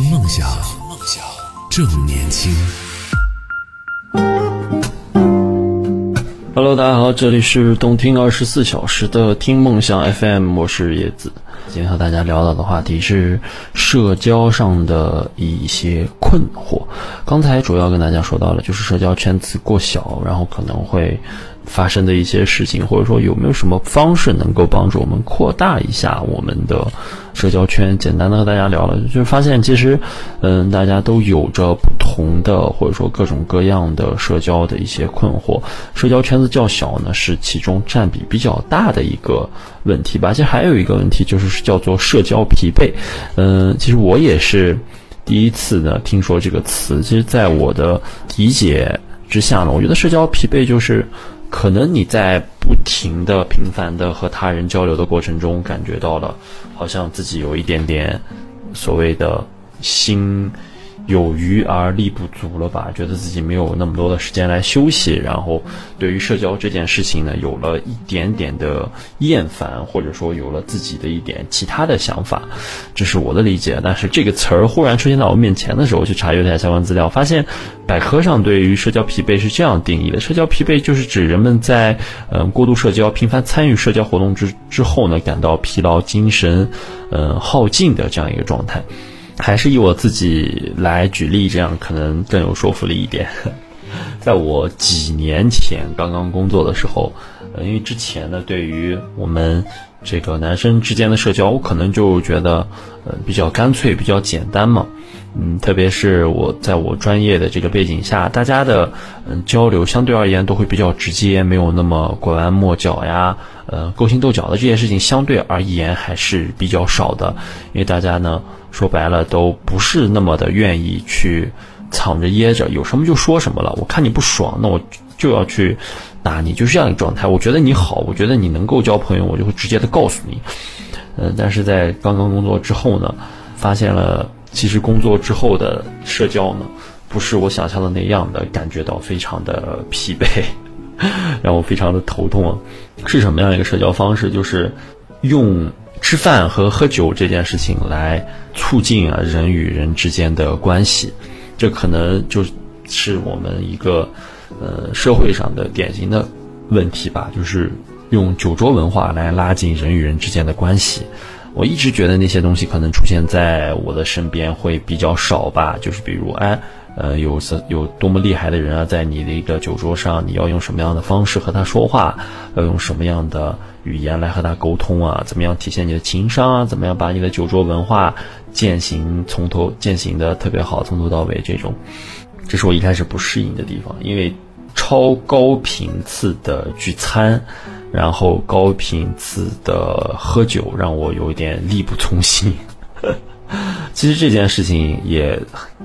听梦想，正年轻。Hello，大家好，这里是动听二十四小时的听梦想 FM，我是叶子。今天和大家聊到的话题是社交上的一些困惑。刚才主要跟大家说到了，就是社交圈子过小，然后可能会发生的一些事情，或者说有没有什么方式能够帮助我们扩大一下我们的社交圈？简单的和大家聊了，就是发现其实，嗯，大家都有着不同的或者说各种各样的社交的一些困惑。社交圈子较小呢，是其中占比比较大的一个问题吧。其实还有一个问题就是叫做社交疲惫。嗯，其实我也是第一次呢听说这个词。其实，在我的理解之下呢，我觉得社交疲惫就是。可能你在不停的、频繁的和他人交流的过程中，感觉到了好像自己有一点点所谓的心有余而力不足了吧？觉得自己没有那么多的时间来休息，然后对于社交这件事情呢，有了一点点的厌烦，或者说有了自己的一点其他的想法，这是我的理解。但是这个词儿忽然出现在我面前的时候，去查阅一下相关资料，发现百科上对于社交疲惫是这样定义的：社交疲惫就是指人们在嗯、过度社交、频繁参与社交活动之之后呢，感到疲劳、精神嗯、耗尽的这样一个状态。还是以我自己来举例，这样可能更有说服力一点。在我几年前刚刚工作的时候，呃，因为之前呢，对于我们这个男生之间的社交，我可能就觉得，呃，比较干脆，比较简单嘛。嗯，特别是我在我专业的这个背景下，大家的嗯交流相对而言都会比较直接，没有那么拐弯抹角呀，呃，勾心斗角的这件事情相对而言还是比较少的，因为大家呢说白了都不是那么的愿意去藏着掖着，有什么就说什么了。我看你不爽，那我就要去打你，就是这样一个状态。我觉得你好，我觉得你能够交朋友，我就会直接的告诉你。嗯，但是在刚刚工作之后呢，发现了。其实工作之后的社交呢，不是我想象的那样的，感觉到非常的疲惫，让我非常的头痛啊。是什么样一个社交方式？就是用吃饭和喝酒这件事情来促进啊人与人之间的关系。这可能就是我们一个呃社会上的典型的问题吧，就是用酒桌文化来拉近人与人之间的关系。我一直觉得那些东西可能出现在我的身边会比较少吧，就是比如，哎，呃，有有多么厉害的人啊，在你的一个酒桌上，你要用什么样的方式和他说话，要用什么样的语言来和他沟通啊？怎么样体现你的情商啊？怎么样把你的酒桌文化践行从头践行的特别好，从头到尾这种，这是我一开始不适应的地方，因为超高频次的聚餐。然后高频次的喝酒让我有点力不从心。其实这件事情也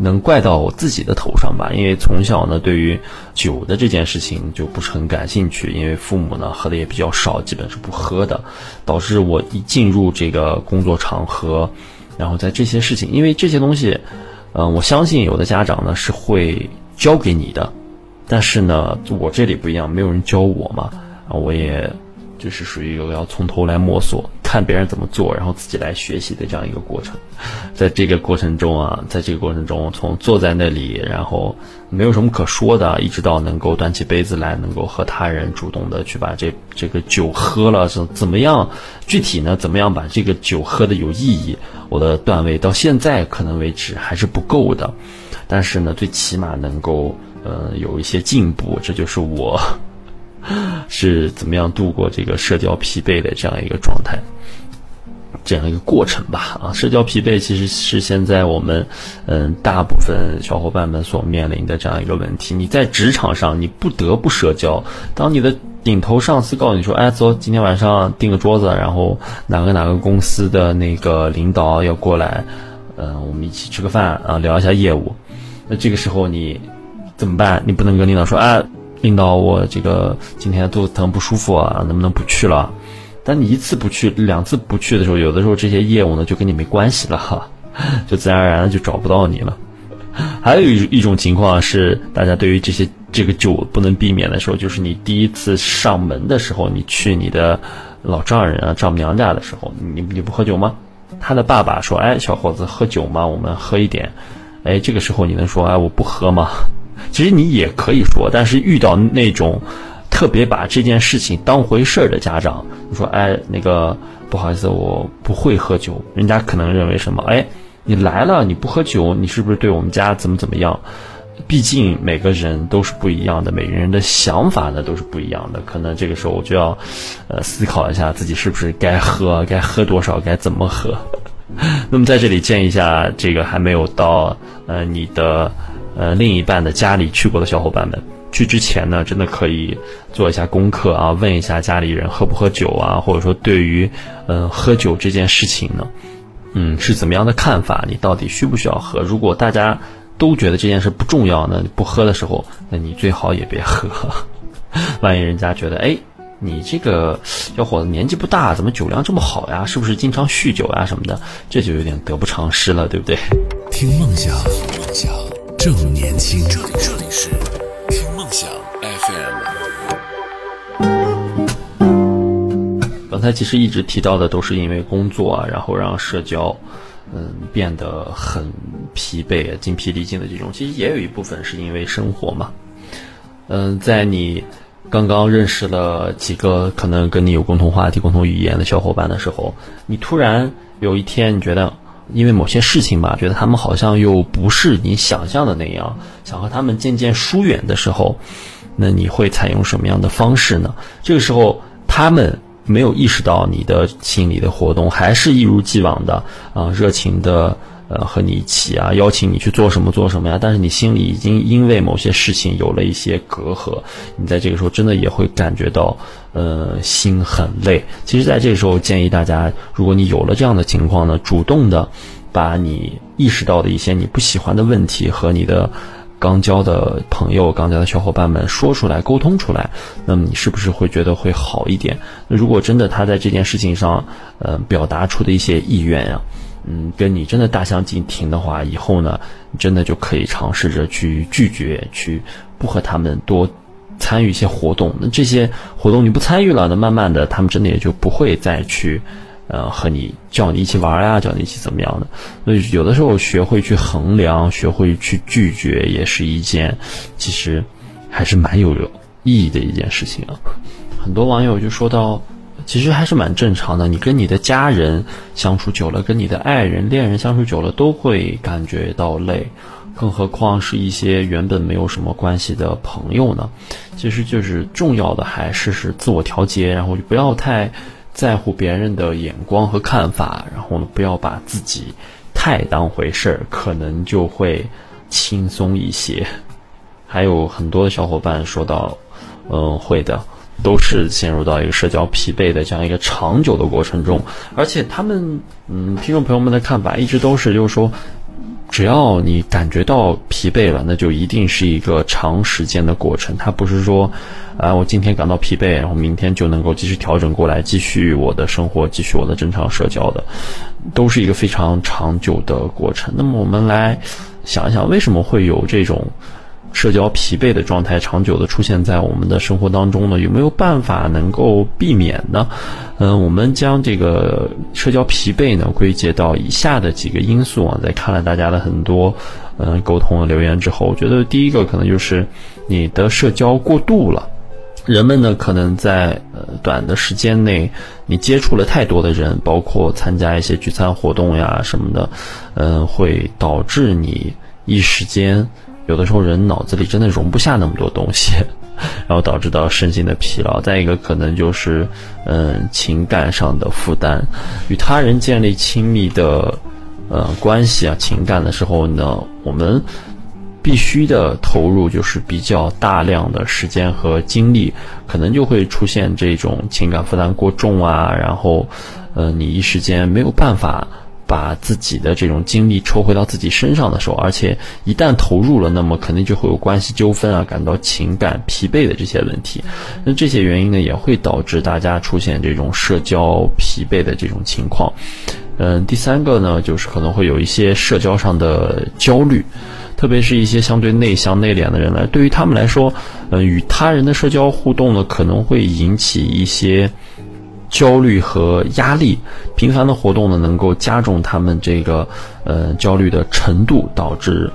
能怪到我自己的头上吧，因为从小呢对于酒的这件事情就不是很感兴趣，因为父母呢喝的也比较少，基本是不喝的，导致我一进入这个工作场合，然后在这些事情，因为这些东西，嗯、呃，我相信有的家长呢是会教给你的，但是呢我这里不一样，没有人教我嘛。啊，我也就是属于一个要从头来摸索，看别人怎么做，然后自己来学习的这样一个过程。在这个过程中啊，在这个过程中，从坐在那里，然后没有什么可说的，一直到能够端起杯子来，能够和他人主动的去把这这个酒喝了，怎怎么样？具体呢，怎么样把这个酒喝的有意义？我的段位到现在可能为止还是不够的，但是呢，最起码能够呃有一些进步，这就是我。是怎么样度过这个社交疲惫的这样一个状态，这样一个过程吧？啊，社交疲惫其实是现在我们嗯大部分小伙伴们所面临的这样一个问题。你在职场上，你不得不社交。当你的顶头上司告诉你说：“哎，走，今天晚上订个桌子，然后哪个哪个公司的那个领导要过来，嗯，我们一起吃个饭啊，聊一下业务。”那这个时候你怎么办？你不能跟领导说：“哎。”领导，我这个今天肚子疼不舒服啊，能不能不去了？但你一次不去，两次不去的时候，有的时候这些业务呢就跟你没关系了哈，就自然而然的就找不到你了。还有一一种情况是，大家对于这些这个酒不能避免的时候，就是你第一次上门的时候，你去你的老丈人啊、丈母娘家的时候，你你不喝酒吗？他的爸爸说：“哎，小伙子，喝酒吗？我们喝一点。”哎，这个时候你能说：“哎，我不喝吗？”其实你也可以说，但是遇到那种特别把这件事情当回事儿的家长，你说：“哎，那个不好意思，我不会喝酒。”人家可能认为什么？哎，你来了你不喝酒，你是不是对我们家怎么怎么样？毕竟每个人都是不一样的，每个人的想法呢都是不一样的。可能这个时候我就要，呃，思考一下自己是不是该喝，该喝多少，该怎么喝。那么在这里建议一下，这个还没有到呃你的呃另一半的家里去过的小伙伴们，去之前呢，真的可以做一下功课啊，问一下家里人喝不喝酒啊，或者说对于呃喝酒这件事情呢，嗯是怎么样的看法？你到底需不需要喝？如果大家。都觉得这件事不重要，呢不喝的时候，那你最好也别喝。万一人家觉得，哎，你这个小伙子年纪不大，怎么酒量这么好呀？是不是经常酗酒呀什么的？这就有点得不偿失了，对不对？听梦想，梦想正年轻。这里这里是听梦想 FM。刚才其实一直提到的都是因为工作啊，然后让社交。嗯，变得很疲惫、精疲力尽的这种，其实也有一部分是因为生活嘛。嗯，在你刚刚认识了几个可能跟你有共同话题、共同语言的小伙伴的时候，你突然有一天，你觉得因为某些事情吧，觉得他们好像又不是你想象的那样，想和他们渐渐疏远的时候，那你会采用什么样的方式呢？这个时候，他们。没有意识到你的心理的活动，还是一如既往的啊，热情的呃和你一起啊，邀请你去做什么做什么呀。但是你心里已经因为某些事情有了一些隔阂，你在这个时候真的也会感觉到呃心很累。其实，在这个时候建议大家，如果你有了这样的情况呢，主动的把你意识到的一些你不喜欢的问题和你的。刚交的朋友，刚交的小伙伴们说出来，沟通出来，那么你是不是会觉得会好一点？那如果真的他在这件事情上，呃，表达出的一些意愿呀，嗯，跟你真的大相径庭的话，以后呢，你真的就可以尝试着去拒绝，去不和他们多参与一些活动。那这些活动你不参与了，那慢慢的，他们真的也就不会再去。呃，和你叫你一起玩呀，叫你一起怎么样的？所以有的时候学会去衡量，学会去拒绝，也是一件其实还是蛮有意义的一件事情啊。很多网友就说到，其实还是蛮正常的。你跟你的家人相处久了，跟你的爱人、恋人相处久了，都会感觉到累，更何况是一些原本没有什么关系的朋友呢？其实就是重要的还是是自我调节，然后就不要太。在乎别人的眼光和看法，然后呢，不要把自己太当回事儿，可能就会轻松一些。还有很多的小伙伴说到，嗯，会的，都是陷入到一个社交疲惫的这样一个长久的过程中，而且他们，嗯，听众朋友们的看法一直都是，就是说。只要你感觉到疲惫了，那就一定是一个长时间的过程。它不是说，啊，我今天感到疲惫，然后明天就能够继续调整过来，继续我的生活，继续我的正常社交的，都是一个非常长久的过程。那么我们来想一想，为什么会有这种？社交疲惫的状态长久的出现在我们的生活当中呢，有没有办法能够避免呢？嗯，我们将这个社交疲惫呢归结到以下的几个因素啊。在看了大家的很多嗯沟通的留言之后，我觉得第一个可能就是你的社交过度了。人们呢可能在呃短的时间内，你接触了太多的人，包括参加一些聚餐活动呀什么的，嗯，会导致你一时间。有的时候人脑子里真的容不下那么多东西，然后导致到身心的疲劳。再一个可能就是，嗯，情感上的负担。与他人建立亲密的，呃，关系啊，情感的时候呢，我们必须的投入就是比较大量的时间和精力，可能就会出现这种情感负担过重啊，然后，呃，你一时间没有办法。把自己的这种精力抽回到自己身上的时候，而且一旦投入了，那么肯定就会有关系纠纷啊，感到情感疲惫的这些问题。那这些原因呢，也会导致大家出现这种社交疲惫的这种情况。嗯，第三个呢，就是可能会有一些社交上的焦虑，特别是一些相对内向内敛的人来，对于他们来说，呃，与他人的社交互动呢，可能会引起一些。焦虑和压力。频繁的活动呢，能够加重他们这个呃焦虑的程度，导致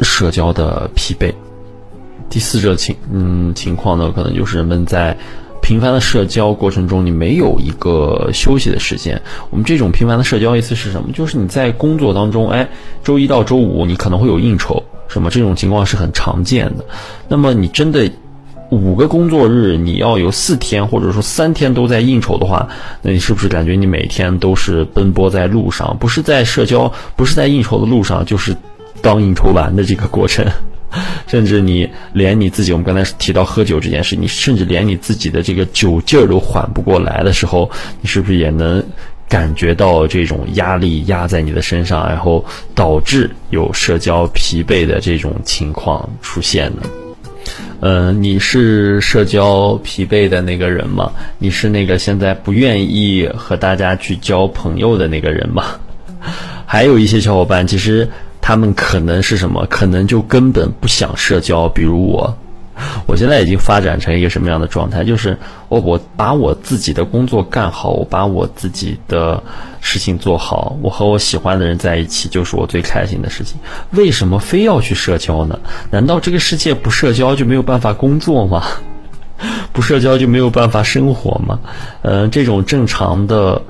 社交的疲惫。第四者情嗯情况呢，可能就是人们在频繁的社交过程中，你没有一个休息的时间。我们这种频繁的社交意思是什么？就是你在工作当中，哎，周一到周五你可能会有应酬，什么这种情况是很常见的。那么你真的五个工作日，你要有四天或者说三天都在应酬的话，那你是不是感觉你每天都是奔波在路上？不是在社交，不是在应酬的路上，就是当应酬完的这个过程。甚至你连你自己，我们刚才提到喝酒这件事，你甚至连你自己的这个酒劲儿都缓不过来的时候，你是不是也能感觉到这种压力压在你的身上，然后导致有社交疲惫的这种情况出现呢？嗯，你是社交疲惫的那个人吗？你是那个现在不愿意和大家去交朋友的那个人吗？还有一些小伙伴，其实。他们可能是什么？可能就根本不想社交。比如我，我现在已经发展成一个什么样的状态？就是我我把我自己的工作干好，我把我自己的事情做好，我和我喜欢的人在一起，就是我最开心的事情。为什么非要去社交呢？难道这个世界不社交就没有办法工作吗？不社交就没有办法生活吗？嗯，这种正常的。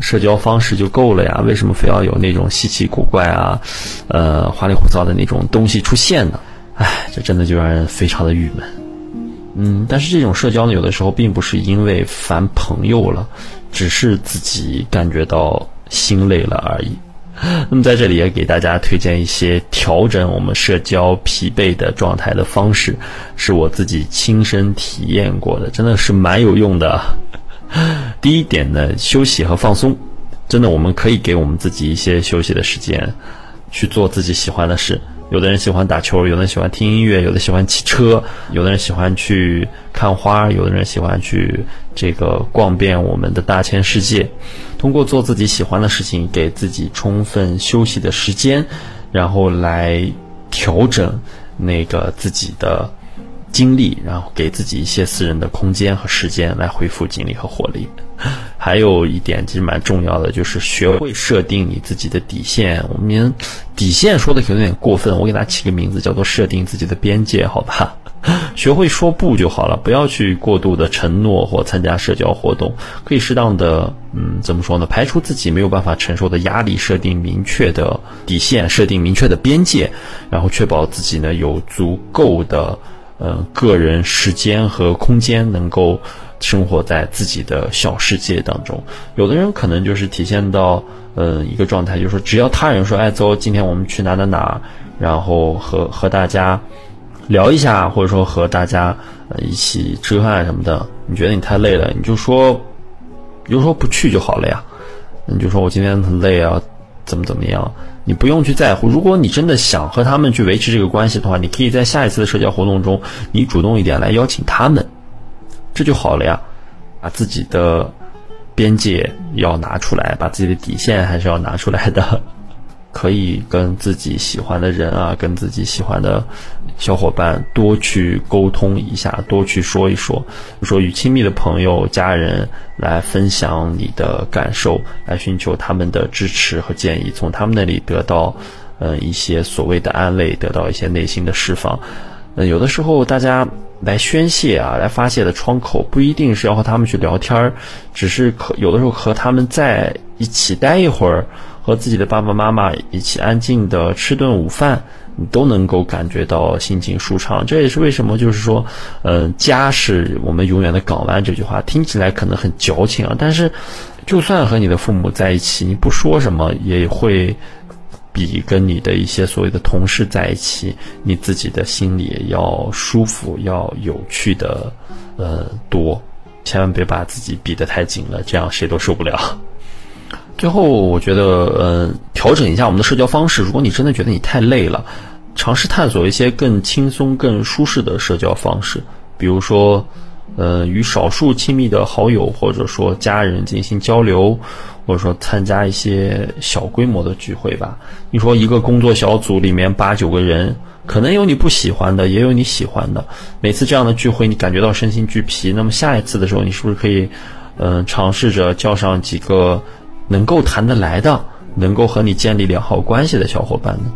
社交方式就够了呀，为什么非要有那种稀奇古怪啊，呃，花里胡哨的那种东西出现呢？唉，这真的就让人非常的郁闷。嗯，但是这种社交呢，有的时候并不是因为烦朋友了，只是自己感觉到心累了而已。那么在这里也给大家推荐一些调整我们社交疲惫的状态的方式，是我自己亲身体验过的，真的是蛮有用的。第一点呢，休息和放松，真的我们可以给我们自己一些休息的时间，去做自己喜欢的事。有的人喜欢打球，有的人喜欢听音乐，有的喜欢骑车，有的人喜欢去看花，有的人喜欢去这个逛遍我们的大千世界。通过做自己喜欢的事情，给自己充分休息的时间，然后来调整那个自己的。精力，然后给自己一些私人的空间和时间来恢复精力和活力。还有一点其实蛮重要的，就是学会设定你自己的底线。我们底线说的可能有点过分，我给它起个名字叫做设定自己的边界，好吧？学会说不就好了，不要去过度的承诺或参加社交活动，可以适当的，嗯，怎么说呢？排除自己没有办法承受的压力，设定明确的底线，设定明确的边界，然后确保自己呢有足够的。呃，个人时间和空间能够生活在自己的小世界当中。有的人可能就是体现到，呃，一个状态，就是说，只要他人说，哎，走，今天我们去哪哪哪，然后和和大家聊一下，或者说和大家一起吃饭什么的，你觉得你太累了，你就说，你就说不去就好了呀。你就说我今天很累啊，怎么怎么样。你不用去在乎，如果你真的想和他们去维持这个关系的话，你可以在下一次的社交活动中，你主动一点来邀请他们，这就好了呀。把自己的边界要拿出来，把自己的底线还是要拿出来的。可以跟自己喜欢的人啊，跟自己喜欢的小伙伴多去沟通一下，多去说一说，说与亲密的朋友、家人来分享你的感受，来寻求他们的支持和建议，从他们那里得到，嗯，一些所谓的安慰，得到一些内心的释放。嗯，有的时候大家来宣泄啊，来发泄的窗口不一定是要和他们去聊天儿，只是可有的时候和他们在一起待一会儿。和自己的爸爸妈妈一起安静的吃顿午饭，你都能够感觉到心情舒畅。这也是为什么，就是说，嗯，家是我们永远的港湾。这句话听起来可能很矫情啊，但是，就算和你的父母在一起，你不说什么，也会比跟你的一些所谓的同事在一起，你自己的心里要舒服、要有趣的，呃，多。千万别把自己逼得太紧了，这样谁都受不了。最后，我觉得，嗯，调整一下我们的社交方式。如果你真的觉得你太累了，尝试探索一些更轻松、更舒适的社交方式，比如说，呃，与少数亲密的好友或者说家人进行交流，或者说参加一些小规模的聚会吧。你说一个工作小组里面八九个人，可能有你不喜欢的，也有你喜欢的。每次这样的聚会，你感觉到身心俱疲，那么下一次的时候，你是不是可以？嗯，尝试着叫上几个能够谈得来的、能够和你建立良好关系的小伙伴呢？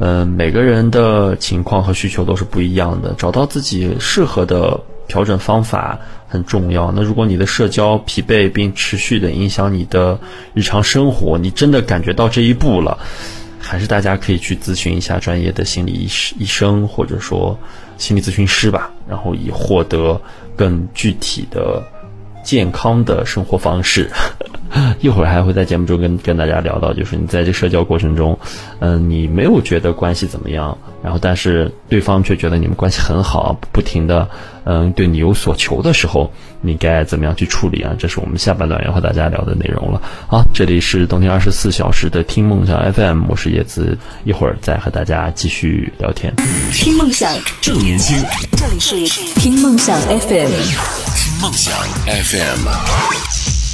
嗯，每个人的情况和需求都是不一样的，找到自己适合的调整方法很重要。那如果你的社交疲惫并持续的影响你的日常生活，你真的感觉到这一步了，还是大家可以去咨询一下专业的心理医师、医生或者说心理咨询师吧，然后以获得更具体的。健康的生活方式，一会儿还会在节目中跟跟大家聊到，就是你在这社交过程中，嗯，你没有觉得关系怎么样，然后但是对方却觉得你们关系很好，不停的嗯对你有所求的时候，你该怎么样去处理啊？这是我们下半段要和大家聊的内容了。好，这里是冬天二十四小时的听梦想 FM，我是叶子，一会儿再和大家继续聊天。听梦想正年轻，这里是听梦想 FM。听梦想 FM。